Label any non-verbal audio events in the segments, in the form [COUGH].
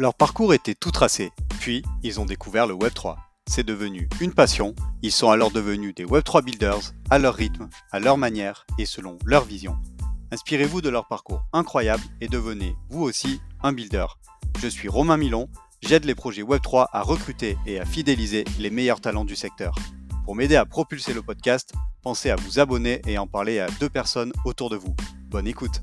Leur parcours était tout tracé, puis ils ont découvert le Web3. C'est devenu une passion, ils sont alors devenus des Web3 builders, à leur rythme, à leur manière et selon leur vision. Inspirez-vous de leur parcours incroyable et devenez, vous aussi, un builder. Je suis Romain Milon, j'aide les projets Web3 à recruter et à fidéliser les meilleurs talents du secteur. Pour m'aider à propulser le podcast, pensez à vous abonner et en parler à deux personnes autour de vous. Bonne écoute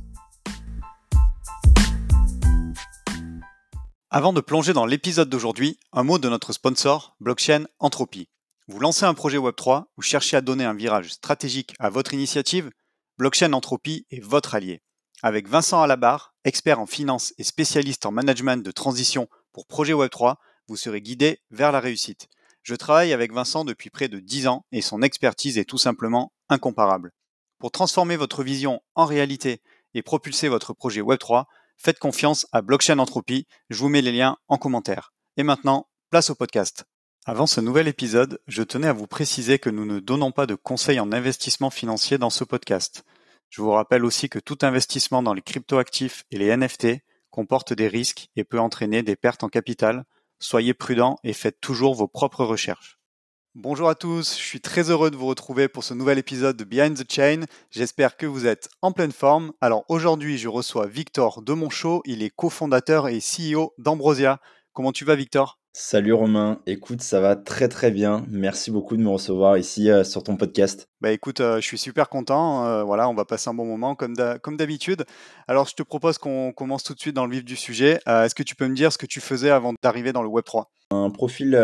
Avant de plonger dans l'épisode d'aujourd'hui, un mot de notre sponsor, Blockchain Entropy. Vous lancez un projet Web3 ou cherchez à donner un virage stratégique à votre initiative Blockchain Entropy est votre allié. Avec Vincent Alabar, expert en finance et spécialiste en management de transition pour projet Web3, vous serez guidé vers la réussite. Je travaille avec Vincent depuis près de 10 ans et son expertise est tout simplement incomparable. Pour transformer votre vision en réalité et propulser votre projet Web3, faites confiance à Blockchain Entropy. Je vous mets les liens en commentaire. Et maintenant, place au podcast. Avant ce nouvel épisode, je tenais à vous préciser que nous ne donnons pas de conseils en investissement financier dans ce podcast. Je vous rappelle aussi que tout investissement dans les cryptoactifs et les NFT comporte des risques et peut entraîner des pertes en capital. Soyez prudents et faites toujours vos propres recherches. Bonjour à tous, je suis très heureux de vous retrouver pour ce nouvel épisode de Behind the Chain. J'espère que vous êtes en pleine forme. Alors aujourd'hui, je reçois Victor de Monchot, il est cofondateur et CEO d'Ambrosia. Comment tu vas Victor? Salut Romain, écoute, ça va très très bien. Merci beaucoup de me recevoir ici euh, sur ton podcast. Bah écoute, euh, je suis super content. Euh, voilà, on va passer un bon moment comme d'habitude. Alors je te propose qu'on commence tout de suite dans le vif du sujet. Est-ce que tu peux me dire ce que tu faisais avant d'arriver dans le Web 3 Un profil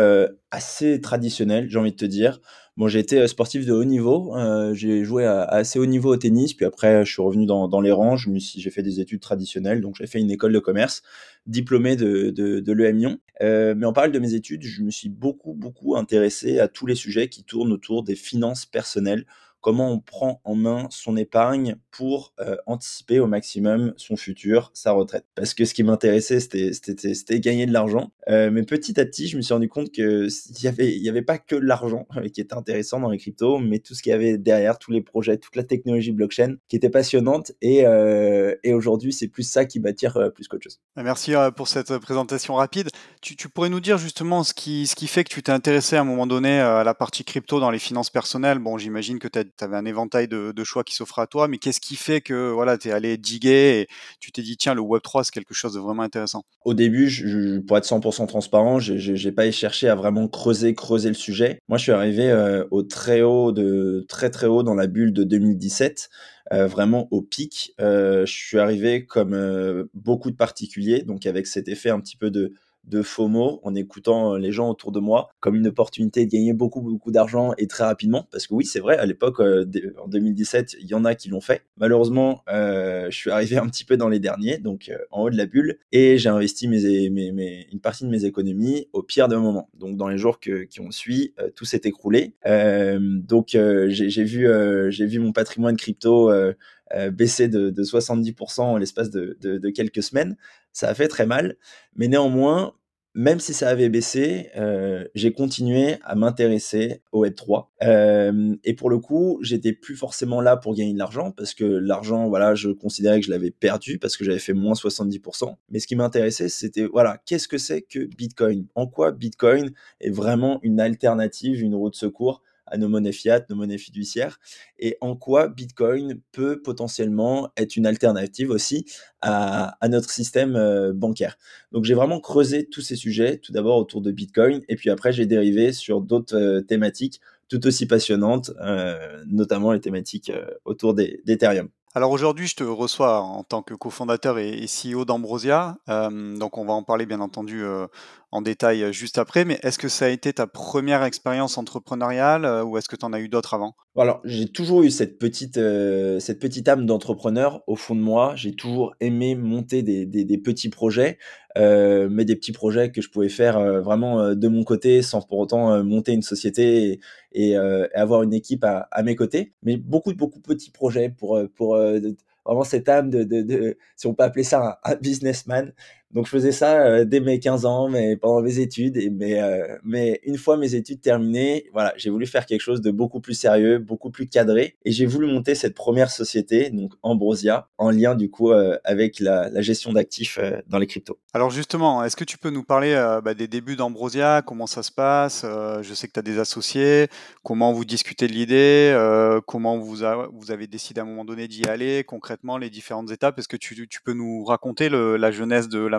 assez traditionnel, j'ai envie de te dire. Bon, j'ai été sportif de haut niveau. j'ai joué à, assez haut niveau au tennis, puis après je suis revenu dans, dans les rangs. J'ai fait des études traditionnelles, donc j'ai fait une école de commerce, diplômé de, de, de l'EM Lyon. mais en parallèle de mes études, je me suis beaucoup beaucoup intéressé à tous les sujets qui tournent autour des finances personnelles comment on prend en main son épargne pour euh, anticiper au maximum son futur, sa retraite. Parce que ce qui m'intéressait, c'était gagner de l'argent. Euh, mais petit à petit, je me suis rendu compte qu'il n'y avait, y avait pas que l'argent qui était intéressant dans les cryptos, mais tout ce qu'il y avait derrière, tous les projets, toute la technologie blockchain qui était passionnante. Et, euh, aujourd'hui, c'est plus ça qui m'attire plus qu'autre chose. Merci pour cette présentation rapide. Tu, tu, pourrais nous dire justement ce qui, ce qui fait que tu t'es intéressé à un moment donné à la partie crypto dans les finances personnelles? Bon, j'imagine que tu as tu avais un éventail de, choix qui s'offraient à toi, mais qu'est-ce qui fait que voilà, tu es allé diguer et tu t'es dit, tiens, le Web3, c'est quelque chose de vraiment intéressant? Au début, je, pour être 100% transparent, je n'ai pas cherché à vraiment creuser, creuser le sujet. Moi, je suis arrivé euh, au très haut, de, très très haut dans la bulle de 2017. Euh, vraiment au pic. Euh, je suis arrivé comme beaucoup de particuliers, donc avec cet effet un petit peu de, de FOMO en écoutant euh, les gens autour de moi comme une opportunité de gagner beaucoup, beaucoup d'argent et très rapidement. Parce que oui, c'est vrai, à l'époque, euh, en 2017, il y en a qui l'ont fait. Malheureusement, euh, je suis arrivé un petit peu dans les derniers, donc en haut de la bulle, et j'ai investi une partie de mes économies au pire de moments. Donc dans les jours qui ont suivi, tout s'est écroulé. donc j'ai vu, j'ai vu mon patrimoine crypto baisser de, 70% en l'espace de, de, quelques semaines ça a fait très mal. Mais néanmoins, même si ça avait baissé, euh, j'ai continué à m'intéresser au Web3. Euh, et pour le coup, j'étais plus forcément là pour gagner de l'argent parce que l'argent, voilà, je considérais que je l'avais perdu parce que j'avais fait moins 70%. Mais ce qui m'intéressait, c'était, voilà, qu'est-ce que c'est que Bitcoin? En quoi Bitcoin est vraiment une alternative, une roue de secours à nos monnaies fiat, nos monnaies fiduciaires, et en quoi Bitcoin peut potentiellement être une alternative aussi à, notre système euh, bancaire. Donc j'ai vraiment creusé tous ces sujets, tout d'abord autour de Bitcoin, et puis après j'ai dérivé sur d'autres euh, thématiques tout aussi passionnantes, euh, notamment les thématiques autour d'Ethereum. Alors aujourd'hui, je te reçois en tant que cofondateur et, CEO d'Ambrosia. donc on va en parler bien entendu en détail euh, juste après, mais est-ce que ça a été ta première expérience entrepreneuriale euh, ou est-ce que tu en as eu d'autres avant? Alors, j'ai toujours eu cette petite, euh, cette petite âme d'entrepreneur au fond de moi. J'ai toujours aimé monter des, des, petits projets, mais des petits projets que je pouvais faire vraiment de mon côté sans pour autant monter une société et, avoir une équipe à, mes côtés. Mais beaucoup, beaucoup de petits projets pour, pour vraiment cette âme de, de, si on peut appeler ça un, businessman. Donc je faisais ça euh, dès mes 15 ans, mais pendant mes études. Euh, mais une fois mes études terminées, voilà, j'ai voulu faire quelque chose de beaucoup plus sérieux, beaucoup plus cadré. Et j'ai voulu monter cette première société, donc Ambrosia, en lien du coup euh, avec la, gestion d'actifs dans les cryptos. Alors justement, est-ce que tu peux nous parler bah, des débuts d'Ambrosia, comment ça se passe? Je sais que tu as des associés, comment vous discutez de l'idée, comment vous, avez décidé à un moment donné d'y aller, concrètement les différentes étapes. Est-ce que tu, peux nous raconter la jeunesse de la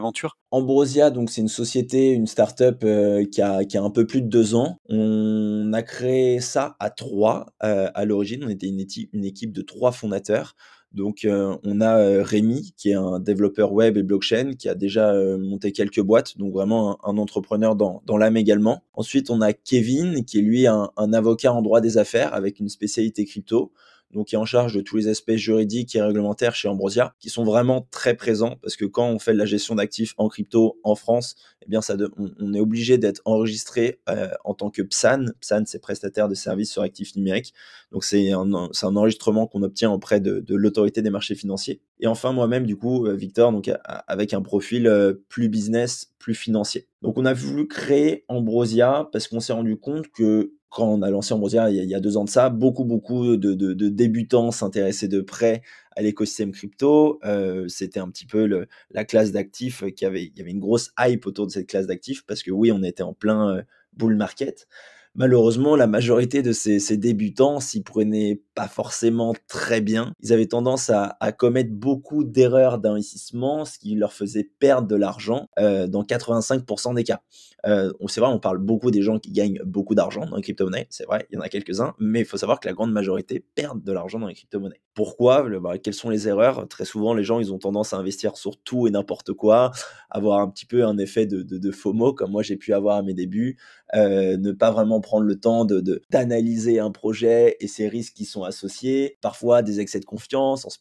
Ambrosia, donc c'est une société, une start-up euh, qui, a, un peu plus de deux ans. On a créé ça à trois euh, à l'origine. On était une, équipe de trois fondateurs. Donc euh, on a Rémi qui est un développeur web et blockchain qui a déjà monté quelques boîtes, donc vraiment un, entrepreneur dans, l'âme également. Ensuite on a Kevin qui est lui un avocat en droit des affaires avec une spécialité crypto donc qui est en charge de tous les aspects juridiques et réglementaires chez Ambrosia, qui sont vraiment très présents parce que quand on fait de la gestion d'actifs en crypto en France, eh bien ça on, est obligé d'être enregistré euh, en tant que PSAN. PSAN, c'est prestataire de services sur actifs numériques. Donc c'est un, un, enregistrement qu'on obtient auprès de, l'autorité des marchés financiers. Et enfin moi-même, du coup, euh, Victor, donc avec un profil euh, plus business, plus financier. Donc on a voulu créer Ambrosia parce qu'on s'est rendu compte que quand on a lancé Ambrosia il y a, deux ans de ça, beaucoup, beaucoup de, débutants s'intéressaient de près à l'écosystème crypto. Euh, c'était un petit peu la classe d'actifs qui avait, une grosse hype autour de cette classe d'actifs parce que oui, on était en plein euh, bull market malheureusement, la majorité de ces, débutants s'y prenaient pas forcément très bien. Ils avaient tendance à, commettre beaucoup d'erreurs d'investissement, ce qui leur faisait perdre de l'argent euh, dans 85% des cas. Euh, c'est vrai, on parle beaucoup des gens qui gagnent beaucoup d'argent dans les crypto-monnaies, c'est vrai, il y en a quelques-uns, mais il faut savoir que la grande majorité perdent de l'argent dans les crypto-monnaies. Pourquoi? Bah, Quelles sont les erreurs? Très souvent, les gens, ils ont tendance à investir sur tout et n'importe quoi, avoir un petit peu un effet de, de, de FOMO, comme moi j'ai pu avoir à mes débuts, euh, ne pas vraiment prendre le temps d'analyser un projet et ses risques qui sont associés, parfois des excès de confiance en se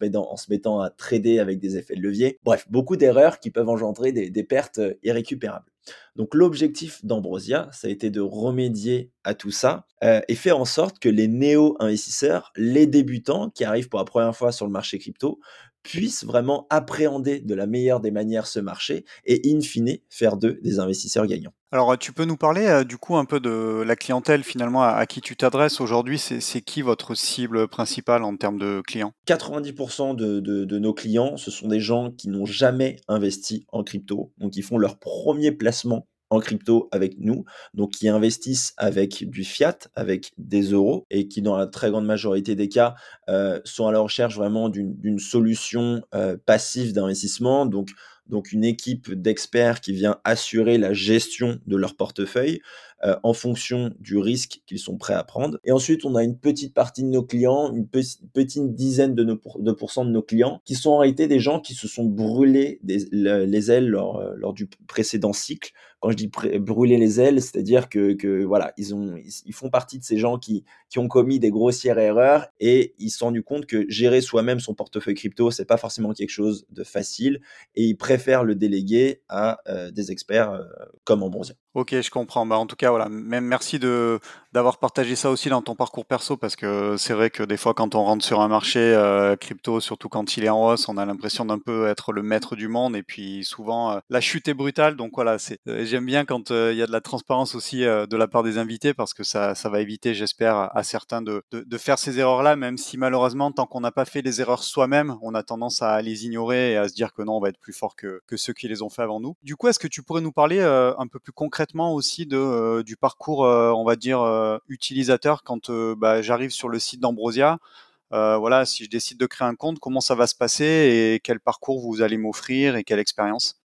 mettant, à trader avec des effets de levier. Bref, beaucoup d'erreurs qui peuvent engendrer des, pertes irrécupérables. Donc l'objectif d'Ambrosia, ça a été de remédier à tout ça euh, et faire en sorte que les néo-investisseurs, les débutants qui arrivent pour la première fois sur le marché crypto, puissent vraiment appréhender de la meilleure des manières ce marché et in fine faire d'eux des investisseurs gagnants. Alors tu peux nous parler euh, du coup un peu de la clientèle finalement à, qui tu t'adresses aujourd'hui, c'est qui votre cible principale en termes de clients? 90% de, de, nos clients, ce sont des gens qui n'ont jamais investi en crypto, donc ils font leur premier placement en crypto avec nous, donc qui investissent avec du fiat, avec des euros, et qui dans la très grande majorité des cas euh, sont à la recherche vraiment d'une solution euh, passive d'investissement, donc donc une équipe d'experts qui vient assurer la gestion de leur portefeuille euh, en fonction du risque qu'ils sont prêts à prendre. Et ensuite, on a une petite partie de nos clients, une petite dizaine de, nos, de pourcents de nos clients, qui sont en réalité des gens qui se sont brûlés les ailes lors, euh, lors du précédent cycle. Quand je dis brûler les ailes, c'est-à-dire que, que, voilà, ils, ont, ils, font partie de ces gens qui, qui ont commis des grossières erreurs et ils se sont rendus compte que gérer soi-même son portefeuille crypto, c'est pas forcément quelque chose de facile et ils préfèrent le déléguer à euh, des experts comme Ambrosia. Ok, je comprends. Bah, en tout cas, voilà, même merci de d'avoir partagé ça aussi dans ton parcours perso parce que c'est vrai que des fois, quand on rentre sur un marché euh, crypto, surtout quand il est en hausse, on a l'impression d'un peu être le maître du monde et puis souvent euh, la chute est brutale. Donc voilà, c'est euh, j'aime bien quand il y a de la transparence aussi de la part des invités parce que ça ça va éviter, j'espère, à certains de, de, de faire ces erreurs-là, même si malheureusement, tant qu'on n'a pas fait les erreurs soi-même, on a tendance à les ignorer et à se dire que non, on va être plus fort que que ceux qui les ont fait avant nous. Du coup, est-ce que tu pourrais nous parler un peu plus concrètement aussi de, euh, du parcours, euh, on va dire, euh, utilisateur quand bah, j'arrive sur le site d'Ambrosia. voilà, si je décide de créer un compte, comment ça va se passer et quel parcours vous allez m'offrir et quelle expérience?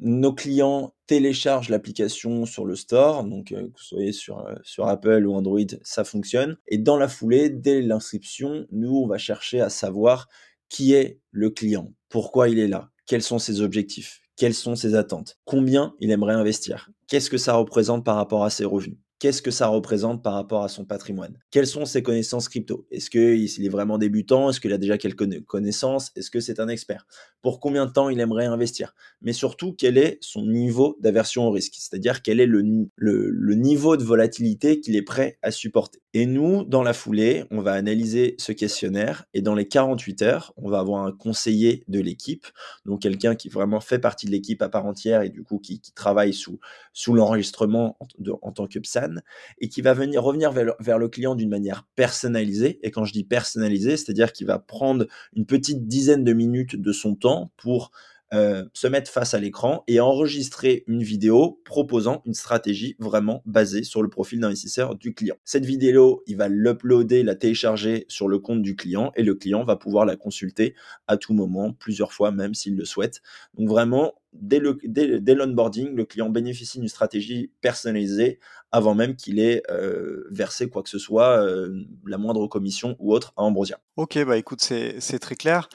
Nos clients téléchargent l'application sur le store, donc que vous soyez sur, sur Apple ou Android, ça fonctionne. Et dans la foulée, dès l'inscription, nous, on va chercher à savoir qui est le client, pourquoi il est là, quels sont ses objectifs, quelles sont ses attentes, combien il aimerait investir, qu'est-ce que ça représente par rapport à ses revenus? Qu'est-ce que ça représente par rapport à son patrimoine? Quelles sont ses connaissances crypto? Est-ce qu'il est vraiment débutant? Est-ce qu'il a déjà quelques connaissances? Est-ce que c'est un expert? Pour combien de temps il aimerait investir? Mais surtout, quel est son niveau d'aversion au risque? C'est-à-dire quel est le, le, niveau de volatilité qu'il est prêt à supporter? Et nous, dans la foulée, on va analyser ce questionnaire et dans les 48 heures, on va avoir un conseiller de l'équipe, donc quelqu'un qui vraiment fait partie de l'équipe à part entière et du coup qui, travaille sous, sous l'enregistrement en, en tant que PSAN et qui va venir revenir vers le, client d'une manière personnalisée. Et quand je dis personnalisée, c'est-à-dire qu'il va prendre une petite dizaine de minutes de son temps pour euh, se mettre face à l'écran et enregistrer une vidéo proposant une stratégie vraiment basée sur le profil d'investisseur du client. Cette vidéo, il va l'uploader, la télécharger sur le compte du client et le client va pouvoir la consulter à tout moment, plusieurs fois même s'il le souhaite. Donc vraiment, dès l'onboarding, le, le client bénéficie d'une stratégie personnalisée avant même qu'il ait euh, versé quoi que ce soit, euh, la moindre commission ou autre à Ambrosia. Ok, bah écoute, c'est très clair.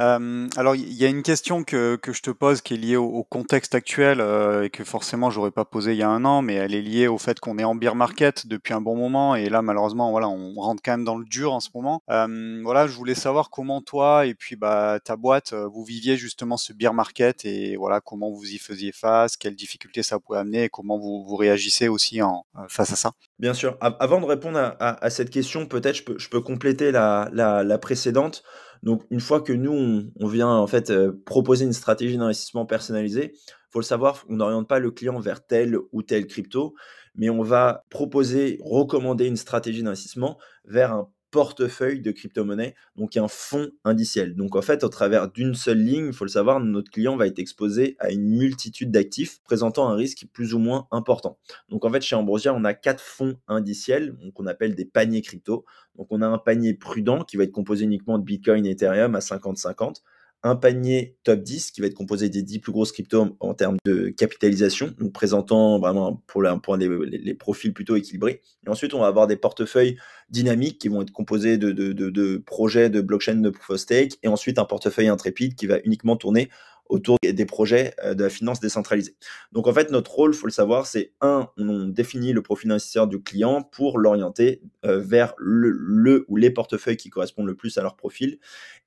Euh, alors, il y a une question que, que, je te pose qui est liée au, contexte actuel euh, et que forcément j'aurais pas posé il y a un an, mais elle est liée au fait qu'on est en beer market depuis un bon moment et là malheureusement voilà on rentre quand même dans le dur en ce moment. Euh, voilà, je voulais savoir comment toi et puis bah ta boîte vous viviez justement ce beer market et voilà comment vous y faisiez face, quelles difficultés ça pouvait amener et comment vous, vous réagissez aussi en, face à ça. Bien sûr. Avant de répondre à, cette question, peut-être je peux, compléter la, la précédente. Donc, une fois que nous, on, vient en fait euh, proposer une stratégie d'investissement personnalisée, faut le savoir, on n'oriente pas le client vers tel ou tel crypto, mais on va proposer, recommander une stratégie d'investissement vers un portefeuille de crypto-monnaie, donc un fonds indiciel. Donc en fait, au travers d'une seule ligne, il faut le savoir, notre client va être exposé à une multitude d'actifs présentant un risque plus ou moins important. Donc en fait, chez Ambrosia, on a quatre fonds indiciels qu'on appelle des paniers crypto. Donc on a un panier prudent qui va être composé uniquement de Bitcoin et Ethereum à 50-50 un panier top 10 qui va être composé des 10 plus grosses cryptos en termes de capitalisation, donc présentant vraiment pour, le, point les, profils plutôt équilibrés. Et ensuite, on va avoir des portefeuilles dynamiques qui vont être composés de, de, de projets de blockchain de proof of stake, et ensuite un portefeuille intrépide qui va uniquement tourner autour des projets euh, de la finance décentralisée. Donc en fait, notre rôle, faut le savoir, c'est un, on définit le profil investisseur du client pour l'orienter euh, vers le, ou les portefeuilles qui correspondent le plus à leur profil.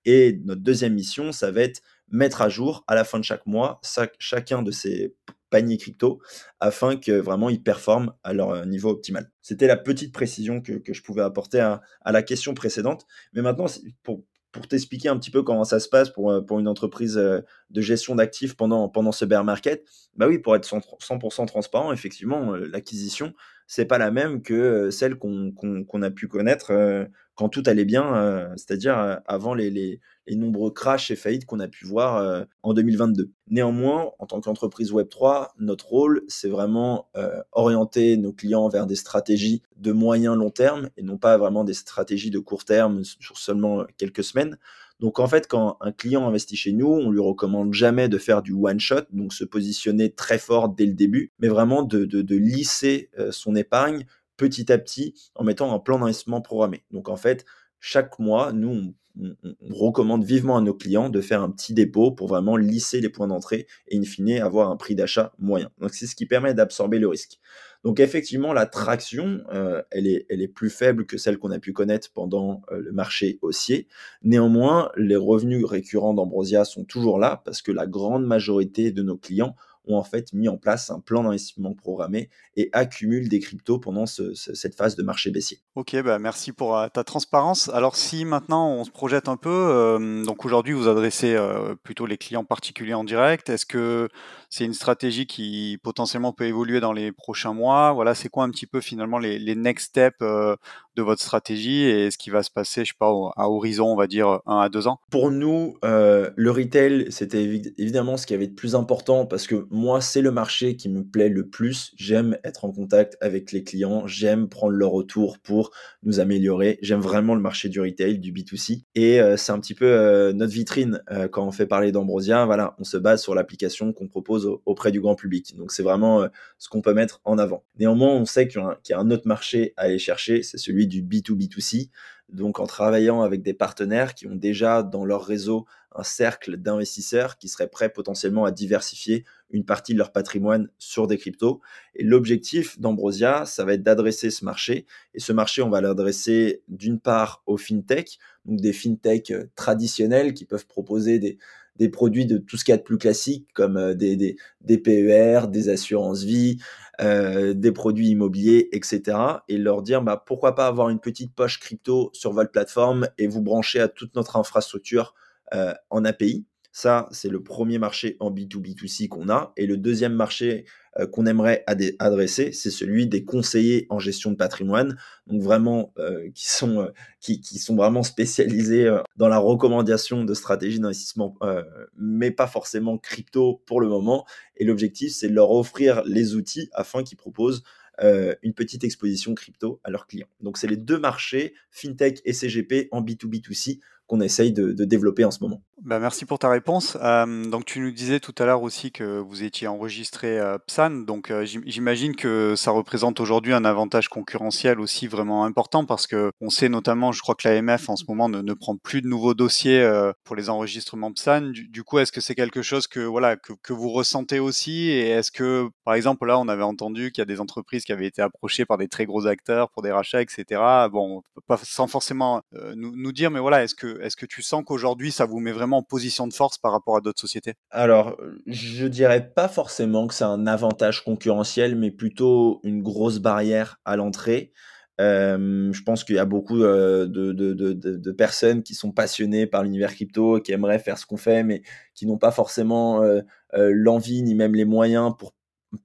Et notre deuxième mission, ça va être mettre à jour à la fin de chaque mois chacun de ces paniers crypto afin que vraiment ils performent à leur euh, niveau optimal. C'était la petite précision que, je pouvais apporter à, à, la question précédente. Mais maintenant, pour, pour t'expliquer un petit peu comment ça se passe pour, euh, une entreprise euh, de gestion d'actifs pendant, pendant ce bear market, bah oui, pour être 100% transparent, effectivement, euh, l'acquisition, c'est pas la même que celle qu'on a pu connaître quand tout allait bien, c'est-à-dire avant les, les, nombreux crashs et faillites qu'on a pu voir en 2022. Néanmoins, en tant qu'entreprise Web3, notre rôle, c'est vraiment orienter nos clients vers des stratégies de moyen long terme et non pas vraiment des stratégies de court terme sur seulement quelques semaines. Donc en fait, quand un client investit chez nous, on lui recommande jamais de faire du one shot, donc se positionner très fort dès le début, mais vraiment de, de, lisser euh, son épargne petit à petit en mettant un plan d'investissement programmé. Donc en fait, chaque mois, nous, on, recommande vivement à nos clients de faire un petit dépôt pour vraiment lisser les points d'entrée et in fine avoir un prix d'achat moyen. Donc c'est ce qui permet d'absorber le risque. Donc effectivement, la traction, euh, elle, est, elle est plus faible que celle qu'on a pu connaître pendant euh, le marché haussier. Néanmoins, les revenus récurrents d'Ambrosia sont toujours là parce que la grande majorité de nos clients ont en fait mis en place un plan d'investissement programmé et accumulent des cryptos pendant cette phase de marché baissier. Ok, bah merci pour euh, ta transparence. Alors si maintenant on se projette un peu, euh, donc aujourd'hui vous adressez euh, plutôt les clients particuliers en direct, est-ce que c'est une stratégie qui potentiellement peut évoluer dans les prochains mois Voilà, c'est quoi un petit peu finalement les, next steps de votre stratégie et ce qui va se passer, je sais pas, à horizon, on va dire, un à deux ans? Pour nous, euh, le retail, c'était évidemment ce qui avait de plus important parce que moi, c'est le marché qui me plaît le plus. J'aime être en contact avec les clients, j'aime prendre leur retour pour nous améliorer. J'aime vraiment le marché du retail, du B2C. Et euh, c'est un petit peu euh, notre vitrine quand on fait parler d'Ambrosia. Voilà, on se base sur l'application qu'on propose auprès du grand public. Donc c'est vraiment ce qu'on peut mettre en avant. Néanmoins, on sait qu'il y, a un autre marché à aller chercher, c'est celui du B2B2C. donc en travaillant avec des partenaires qui ont déjà dans leur réseau un cercle d'investisseurs qui seraient prêts potentiellement à diversifier une partie de leur patrimoine sur des cryptos. Et l'objectif d'Ambrosia, ça va être d'adresser ce marché. Et ce marché, on va l'adresser d'une part aux fintech, donc des fintech euh, traditionnels qui peuvent proposer des, des produits de tout ce qu'il y a de plus classique, comme euh, des, des, PER, des assurances vie, euh, des produits immobiliers, etc. Et leur dire bah, pourquoi pas avoir une petite poche crypto sur votre plateforme et vous brancher à toute notre infrastructure euh, en API. Ça, c'est le premier marché en B2B2C qu'on a. Et le deuxième marché euh, qu'on aimerait adresser, c'est celui des conseillers en gestion de patrimoine, donc vraiment euh, qui, sont, euh, qui, sont vraiment spécialisés dans la recommandation de stratégies d'investissement, mais pas forcément crypto pour le moment. Et l'objectif, c'est de leur offrir les outils afin qu'ils proposent une petite exposition crypto à leurs clients. Donc c'est les deux marchés, FinTech et CGP en B2B2C qu'on essaye de, développer en ce moment. Bah merci pour ta réponse. Euh, donc tu nous disais tout à l'heure aussi que vous étiez enregistré euh, PSAN, donc euh, j'imagine que ça représente aujourd'hui un avantage concurrentiel aussi vraiment important parce que on sait notamment, je crois que l'AMF en ce moment ne, prend plus de nouveaux dossiers pour les enregistrements PSAN. Du, coup, est-ce que c'est quelque chose que voilà que, vous ressentez aussi? Et est-ce que par exemple là on avait entendu qu'il y a des entreprises qui avaient été approchées par des très gros acteurs pour des rachats, etc. Bon, sans forcément nous dire, mais voilà, est-ce que est-ce que tu sens qu'aujourd'hui, ça vous met vraiment en position de force par rapport à d'autres sociétés? Alors, je dirais pas forcément que c'est un avantage concurrentiel, mais plutôt une grosse barrière à l'entrée. Euh, je pense qu'il y a beaucoup euh, de, personnes qui sont passionnées par l'univers crypto, qui aimeraient faire ce qu'on fait, mais qui n'ont pas forcément euh, l'envie ni même les moyens pour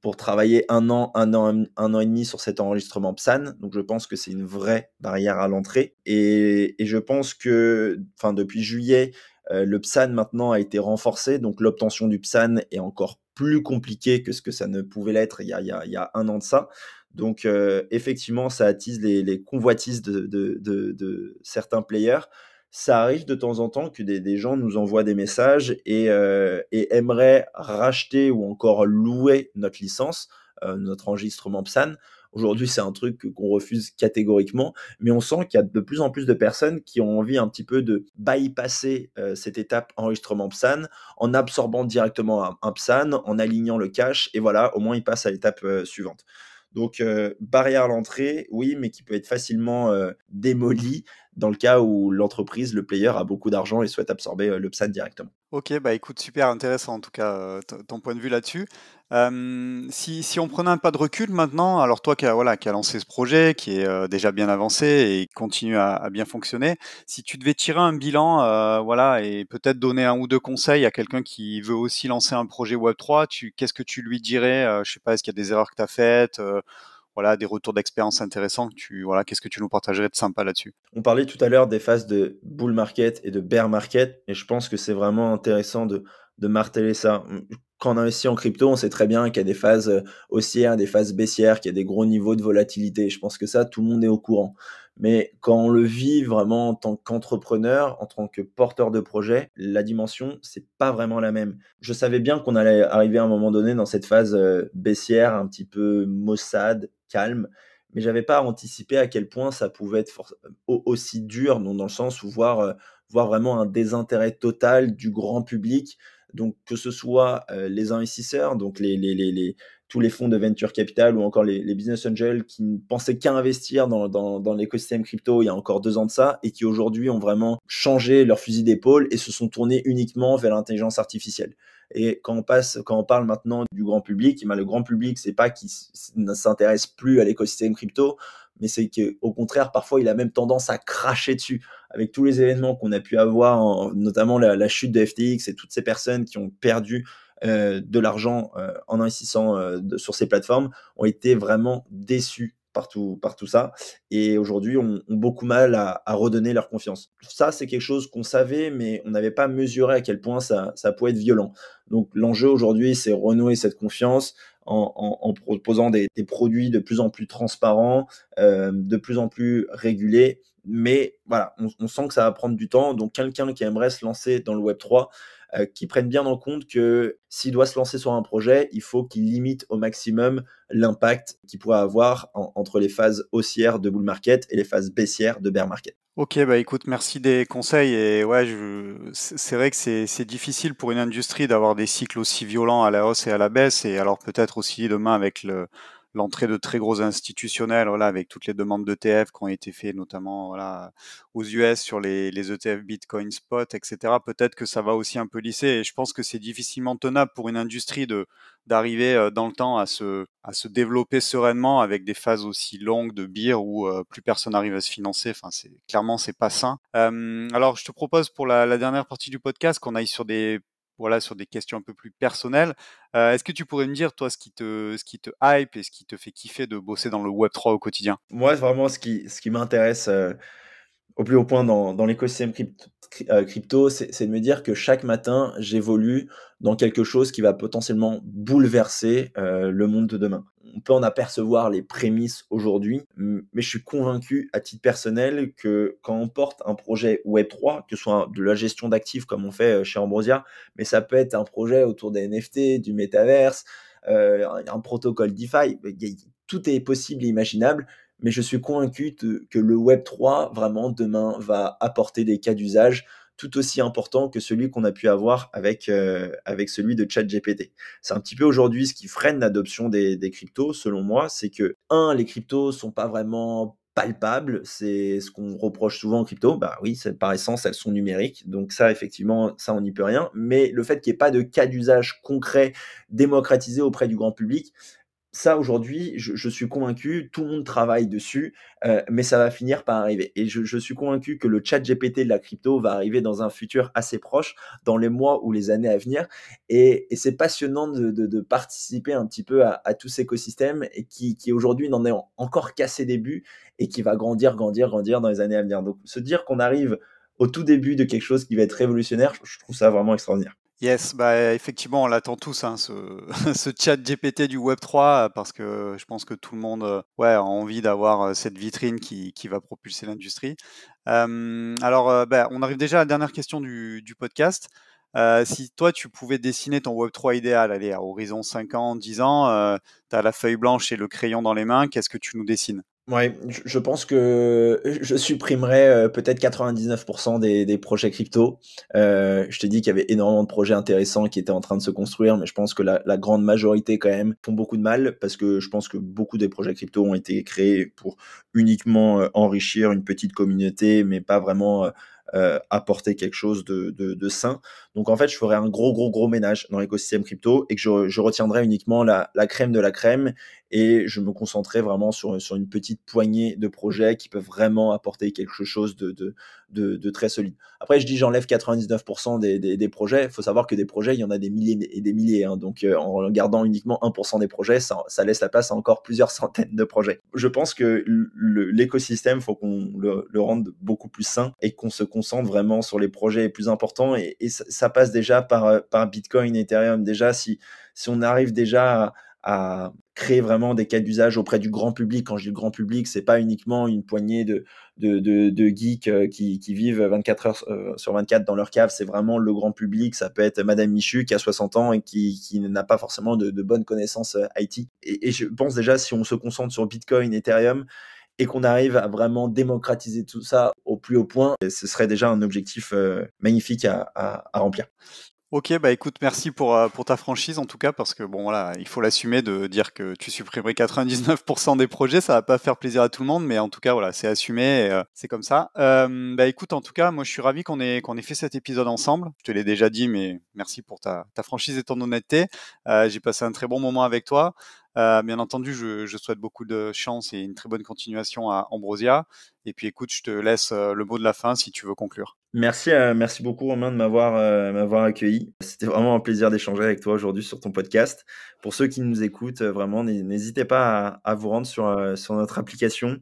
pour travailler un an, un an, un an et demi sur cet enregistrement PSAN. Donc je pense que c'est une vraie barrière à l'entrée. Et, je pense que, enfin depuis juillet, euh, le PSAN maintenant a été renforcé. Donc l'obtention du PSAN est encore plus compliquée que ce que ça ne pouvait l'être il, il, y a un an de ça. Donc euh, effectivement, ça attise les, convoitises de, de certains players ça arrive de temps en temps que des, gens nous envoient des messages euh, et, aimeraient racheter ou encore louer notre licence, euh, notre enregistrement PSAN. Aujourd'hui, c'est un truc qu'on refuse catégoriquement, mais on sent qu'il y a de plus en plus de personnes qui ont envie un petit peu de bypasser euh, cette étape enregistrement PSAN en absorbant directement un, un, PSAN, en alignant le cache, et voilà, au moins ils passent à l'étape suivante. Donc, euh, barrière à l'entrée, oui, mais qui peut être facilement euh, démolie dans le cas où l'entreprise, le player, a beaucoup d'argent et souhaite absorber euh, le PSAN directement. Ok, bah écoute, super intéressant en tout cas ton point de vue là-dessus. Si, si, on prenait un pas de recul maintenant, alors toi qui as, voilà, lancé ce projet, qui est déjà bien avancé et continue à, bien fonctionner, si tu devais tirer un bilan voilà, et peut-être donner un ou deux conseils à quelqu'un qui veut aussi lancer un projet Web3, qu'est-ce que tu lui dirais Je sais pas, est-ce qu'il y a des erreurs que tu as faites voilà, des retours d'expérience intéressants. Voilà, qu'est-ce que tu nous partagerais de sympa là-dessus? On parlait tout à l'heure des phases de bull market et de bear market, et je pense que c'est vraiment intéressant de marteler ça. Quand on investit en crypto, on sait très bien qu'il y a des phases euh, haussières, des phases baissières, qu'il y a des gros niveaux de volatilité. Je pense que ça, tout le monde est au courant. Mais quand on le vit vraiment en tant qu'entrepreneur, en tant que porteur de projet, la dimension, c'est pas vraiment la même. Je savais bien qu'on allait arriver à un moment donné dans cette phase euh, baissière, un petit peu maussade, calme, mais j'avais pas anticipé à quel point ça pouvait être aussi dur, dans le sens où voir, euh, voir vraiment un désintérêt total du grand public. Donc que ce soit euh, les investisseurs, donc tous les fonds de venture capital ou encore les, business angels qui ne pensaient qu'à investir dans l'écosystème crypto il y a encore deux ans de ça et qui aujourd'hui ont vraiment changé leur fusil d'épaule et se sont tournés uniquement vers l'intelligence artificielle. Et quand on passe, quand on parle maintenant du grand public, eh ben, le grand public, c'est pas qu'il ne s'intéresse plus à l'écosystème crypto, mais c'est qu'au contraire, parfois, il a même tendance à cracher dessus. Avec tous les événements qu'on a pu avoir, notamment la, chute de FTX et toutes ces personnes qui ont perdu euh, de l'argent euh, en investissant euh, sur ces plateformes, ont été vraiment déçus par tout, ça. Et aujourd'hui, ont, beaucoup mal à, redonner leur confiance. Ça, c'est quelque chose qu'on savait, mais on n'avait pas mesuré à quel point ça, ça pouvait être violent. Donc l'enjeu aujourd'hui, c'est renouer cette confiance en, proposant des, produits de plus en plus transparents, euh, de plus en plus régulés mais voilà, on, on, sent que ça va prendre du temps. Donc quelqu'un qui aimerait se lancer dans le Web 3, euh, qui prennent bien en compte que s'il doit se lancer sur un projet, il faut qu'il limite au maximum l'impact qu'il pourrait avoir entre les phases haussières de bull market et les phases baissières de bear market. Ok, bah écoute, merci des conseils. Et ouais, c'est vrai que c'est difficile pour une industrie d'avoir des cycles aussi violents à la hausse et à la baisse. Et alors peut-être aussi demain avec le, l'entrée de très gros institutionnels, voilà, avec toutes les demandes d'ETF qui ont été faites, notamment voilà, aux US sur les, les ETF Bitcoin Spot, etc. Peut-être que ça va aussi un peu lisser. Et je pense que c'est difficilement tenable pour une industrie de d'arriver euh, dans le temps à se, à se développer sereinement avec des phases aussi longues de beer où euh, plus personne n'arrive à se financer. Enfin, c'est clairement c'est pas sain. Euh, alors, je te propose pour la, la dernière partie du podcast qu'on aille sur des voilà, sur des questions un peu plus personnelles. Euh, est-ce que tu pourrais me dire, toi, ce qui, te, ce qui te hype et ce qui te fait kiffer de bosser dans le Web3 au quotidien? Moi, vraiment, ce qui, ce qui m'intéresse euh, au plus haut point dans, l'écosystème euh, crypto, c'est de me dire que chaque matin, j'évolue dans quelque chose qui va potentiellement bouleverser le monde de demain. On peut en apercevoir les prémices aujourd'hui, mais je suis convaincu à titre personnel que quand on porte un projet Web3, que ce soit de la gestion d'actifs comme on fait euh, chez Ambrosia, mais ça peut être un projet autour des NFT, du métaverse, euh, un protocole DeFi, tout est possible et imaginable, mais je suis convaincu que le Web3, vraiment, demain, va apporter des cas d'usage tout aussi important que celui qu'on a pu avoir avec, euh, celui de ChatGPT. C'est un petit peu aujourd'hui ce qui freine l'adoption des, cryptos, selon moi, c'est que, un, les cryptos sont pas vraiment palpables, c'est ce qu'on reproche souvent aux crypto. Bah oui, par essence, elles sont numériques. Donc ça, effectivement, ça, on n'y peut rien. Mais le fait qu'il n'y ait pas de cas d'usage concret démocratisé auprès du grand public, ça aujourd'hui, je, suis convaincu, tout le monde travaille dessus, euh, mais ça va finir par arriver. Et je, suis convaincu que le chat GPT de la crypto va arriver dans un futur assez proche, dans les mois ou les années à venir. Et, c'est passionnant de, participer un petit peu à, tout cet écosystème et qui, aujourd'hui n'en est encore qu'à ses débuts et qui va grandir, grandir, grandir dans les années à venir. Donc se dire qu'on arrive au tout début de quelque chose qui va être révolutionnaire, je trouve ça vraiment extraordinaire. Yes, bah effectivement, on l'attend tous, hein, ce, [LAUGHS] ce, chat GPT du Web 3, parce que je pense que tout le monde euh, ouais, a envie d'avoir euh, cette vitrine qui, qui va propulser l'industrie. Euh, alors, bah, on arrive déjà à la dernière question du, du podcast. si toi, tu pouvais dessiner ton Web 3 idéal, allez, à horizon 5 ans, 10 ans, tu as la feuille blanche et le crayon dans les mains, qu'est-ce que tu nous dessines? Ouais, je pense que je supprimerais euh, peut-être 99% des, des, projets crypto. Euh, je t'ai dit qu'il y avait énormément de projets intéressants qui étaient en train de se construire, mais je pense que la, grande majorité quand même font beaucoup de mal parce que je pense que beaucoup des projets crypto ont été créés pour uniquement euh, enrichir une petite communauté, mais pas vraiment euh, apporter quelque chose de, de, sain. Donc en fait, je ferais un gros, gros, gros ménage dans l'écosystème crypto et que je, je retiendrais uniquement la, la, crème de la crème et je me concentrais vraiment sur, sur une petite poignée de projets qui peuvent vraiment apporter quelque chose de, de, très solide. Après, je dis j'enlève 99% des, des, projets. Il faut savoir que des projets, il y en a des milliers et des milliers. Hein. Donc euh, en gardant uniquement 1% des projets, ça, laisse la place à encore plusieurs [LAUGHS] centaines de projets. Je pense que l'écosystème, il faut qu'on le, rende beaucoup plus sain et qu'on se concentre vraiment sur les projets les plus importants. Et, ça, passe déjà par, par Bitcoin, Ethereum. Déjà, si, si on arrive déjà à créer vraiment des cas d'usage auprès du grand public. Quand je dis grand public, c'est pas uniquement une poignée de, geeks euh, qui, vivent 24 heures euh, sur 24 dans leur cave. C'est vraiment le grand public. Ça peut être Madame Michu qui a 60 ans et qui, n'a pas forcément de, bonnes connaissances euh, IT. Et, et, je pense déjà, si on se concentre sur Bitcoin, Ethereum, et qu'on arrive à vraiment démocratiser tout ça au plus haut point, ce serait déjà un objectif magnifique à remplir. Ok, bah écoute, merci pour, euh, pour ta franchise en tout cas, parce que bon voilà, il faut l'assumer de dire que tu supprimerais 99% des projets, ça va pas faire plaisir à tout le monde, mais en tout cas voilà, c'est assumé, euh, c'est comme ça. Euh, bah écoute, en tout cas, moi je suis ravi qu'on ait, qu'on ait fait cet épisode ensemble. Je te l'ai déjà dit, mais merci pour ta, ta franchise et ton honnêteté. J'ai passé un très bon moment avec toi. Euh, bien entendu, je, je, souhaite beaucoup de chance et une très bonne continuation à Ambrosia. Et puis écoute, je te laisse euh, le mot de la fin si tu veux conclure. Merci, euh, merci beaucoup Romain de m'avoir euh, m'avoir accueilli. C'était vraiment un plaisir d'échanger avec toi aujourd'hui sur ton podcast. Pour ceux qui nous écoutent, vraiment n'hésitez pas à, à, vous rendre sur sur notre application.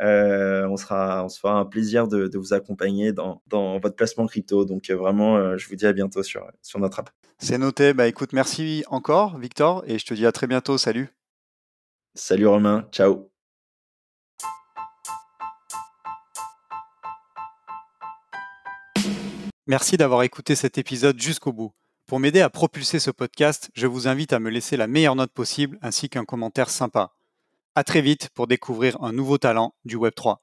on sera, on se fera un plaisir de, de vous accompagner dans, dans votre placement crypto. Donc vraiment, je vous dis à bientôt sur sur notre app. C'est noté. Bah écoute, merci encore Victor et je te dis à très bientôt. Salut. Salut Romain, ciao. Merci d'avoir écouté cet épisode jusqu'au bout. Pour m'aider à propulser ce podcast, je vous invite à me laisser la meilleure note possible ainsi qu'un commentaire sympa. À très vite pour découvrir un nouveau talent du Web3.